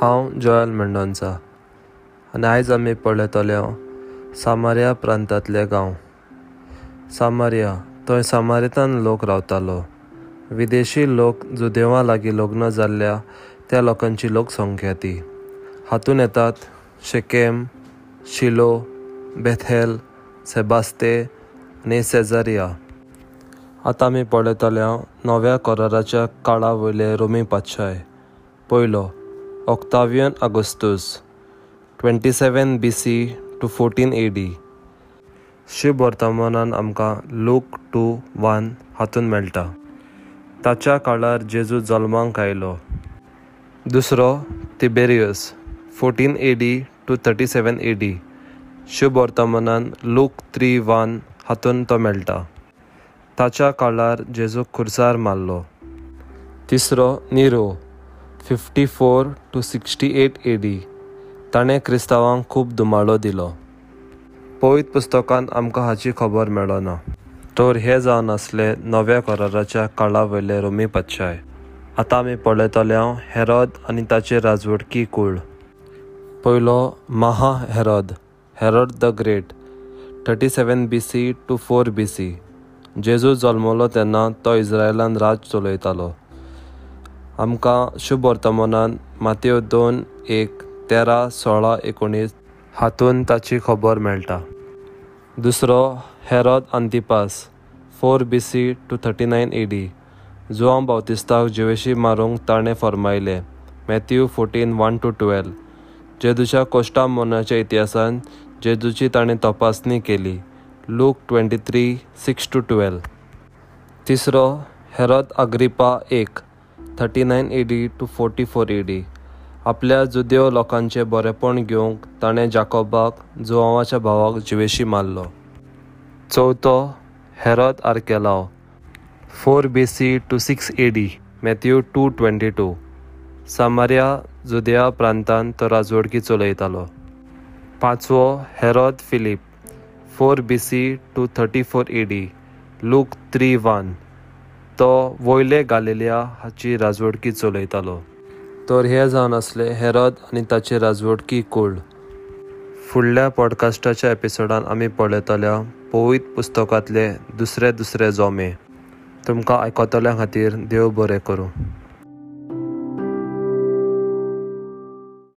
हांव जॉयल मेंडोन्सा आनी आयज आमी पळयतले सामारिया प्रांतांतले गांव. सामारिया थंय सामारितान लोक रावतालो. विदेशी लोक जुदेवा लागीं लग्न जाल्ल्या त्या लोकांची लोकसंख्या ती. हातून येतात शेकेम शिलो बेथेल सेबास्ते आनी सेजारिया आतां आमी पळयतल्या नव्या कराराच्या काळा वयले रोमी पातशाय. पयलो Octavian Augustus twenty seven B C to fourteen A D शुभ वर्तमानान आमकां लूक टू वन हातून मेळटा. ताच्या काळार जेजू जल्मांक आयलो. दुसरो Tiberius fourteen A D to thirty seven A D शुभ वर्तमानान लूक थ्री वन हातून तो मेळटा. ताच्या काळार जेजू खुर्सार मारलो. तिसरो Nero fifty four to sixty eight A D ताणें क्रिस्तांवांक खूब दुमाळो दिलो. पवित पुस्तकांत आमकां हाची खबर मेळना. तर हे जावन आसले नव्या कराराच्या काळा वयले रोमी पातशाय. आतां आमी पळयतले हेरोद आनी ताचे राजवडकी कूळ. पयलो महा Herod Herod the great thirty seven B C to four B C जेजू जल्मलो तेन्ना तो इस्रायलान राज चलयतालो. आमकां शुभ वर्तमानान मातयो दोन एक तेरा सोळा एकोणीस हातून ताची खबर मेळटा. दुसरो Herod Antipas four B C to thirty nine A D. जुआं बावतिस्ताक जिवेशी मारूंक ताणें फर्मायले Matthew fourteen one to twelve. जेजूच्या कोश्टा मोनाच्या इतिहासान जेजूची ताणें तपासणी केली Luke twenty three six to twelve. तिसरो हेरोद अग्रिपा एक thirty nine A D to forty four A D आपल्या जुदेव लोकांचे बरेपण घेवंक ताणें जाकोबाक जुआवाच्या भावाक जिवेशी मारलो. चवथो Herod Archelaus. Four B C to six A D Matthew two twenty two Samaria Judea प्रांतांत तो राजवडकी चलयतालो. पांचवो Herod Philip. Four B C to thirty four A D Luke three one तो वयले गालेलिया हाची राजवडकी चलयतालो. तर हे जावन आसले हेरद आनी ताची राजवडकी कूळ फुडल्या पॉडकास्टाच्या एपिसोडान आमी पळयतल्या पवित पुस्तकांतले दुसरे दुसरे जोमे. तुमकां आयकतल्या खातीर देव बरें करूं.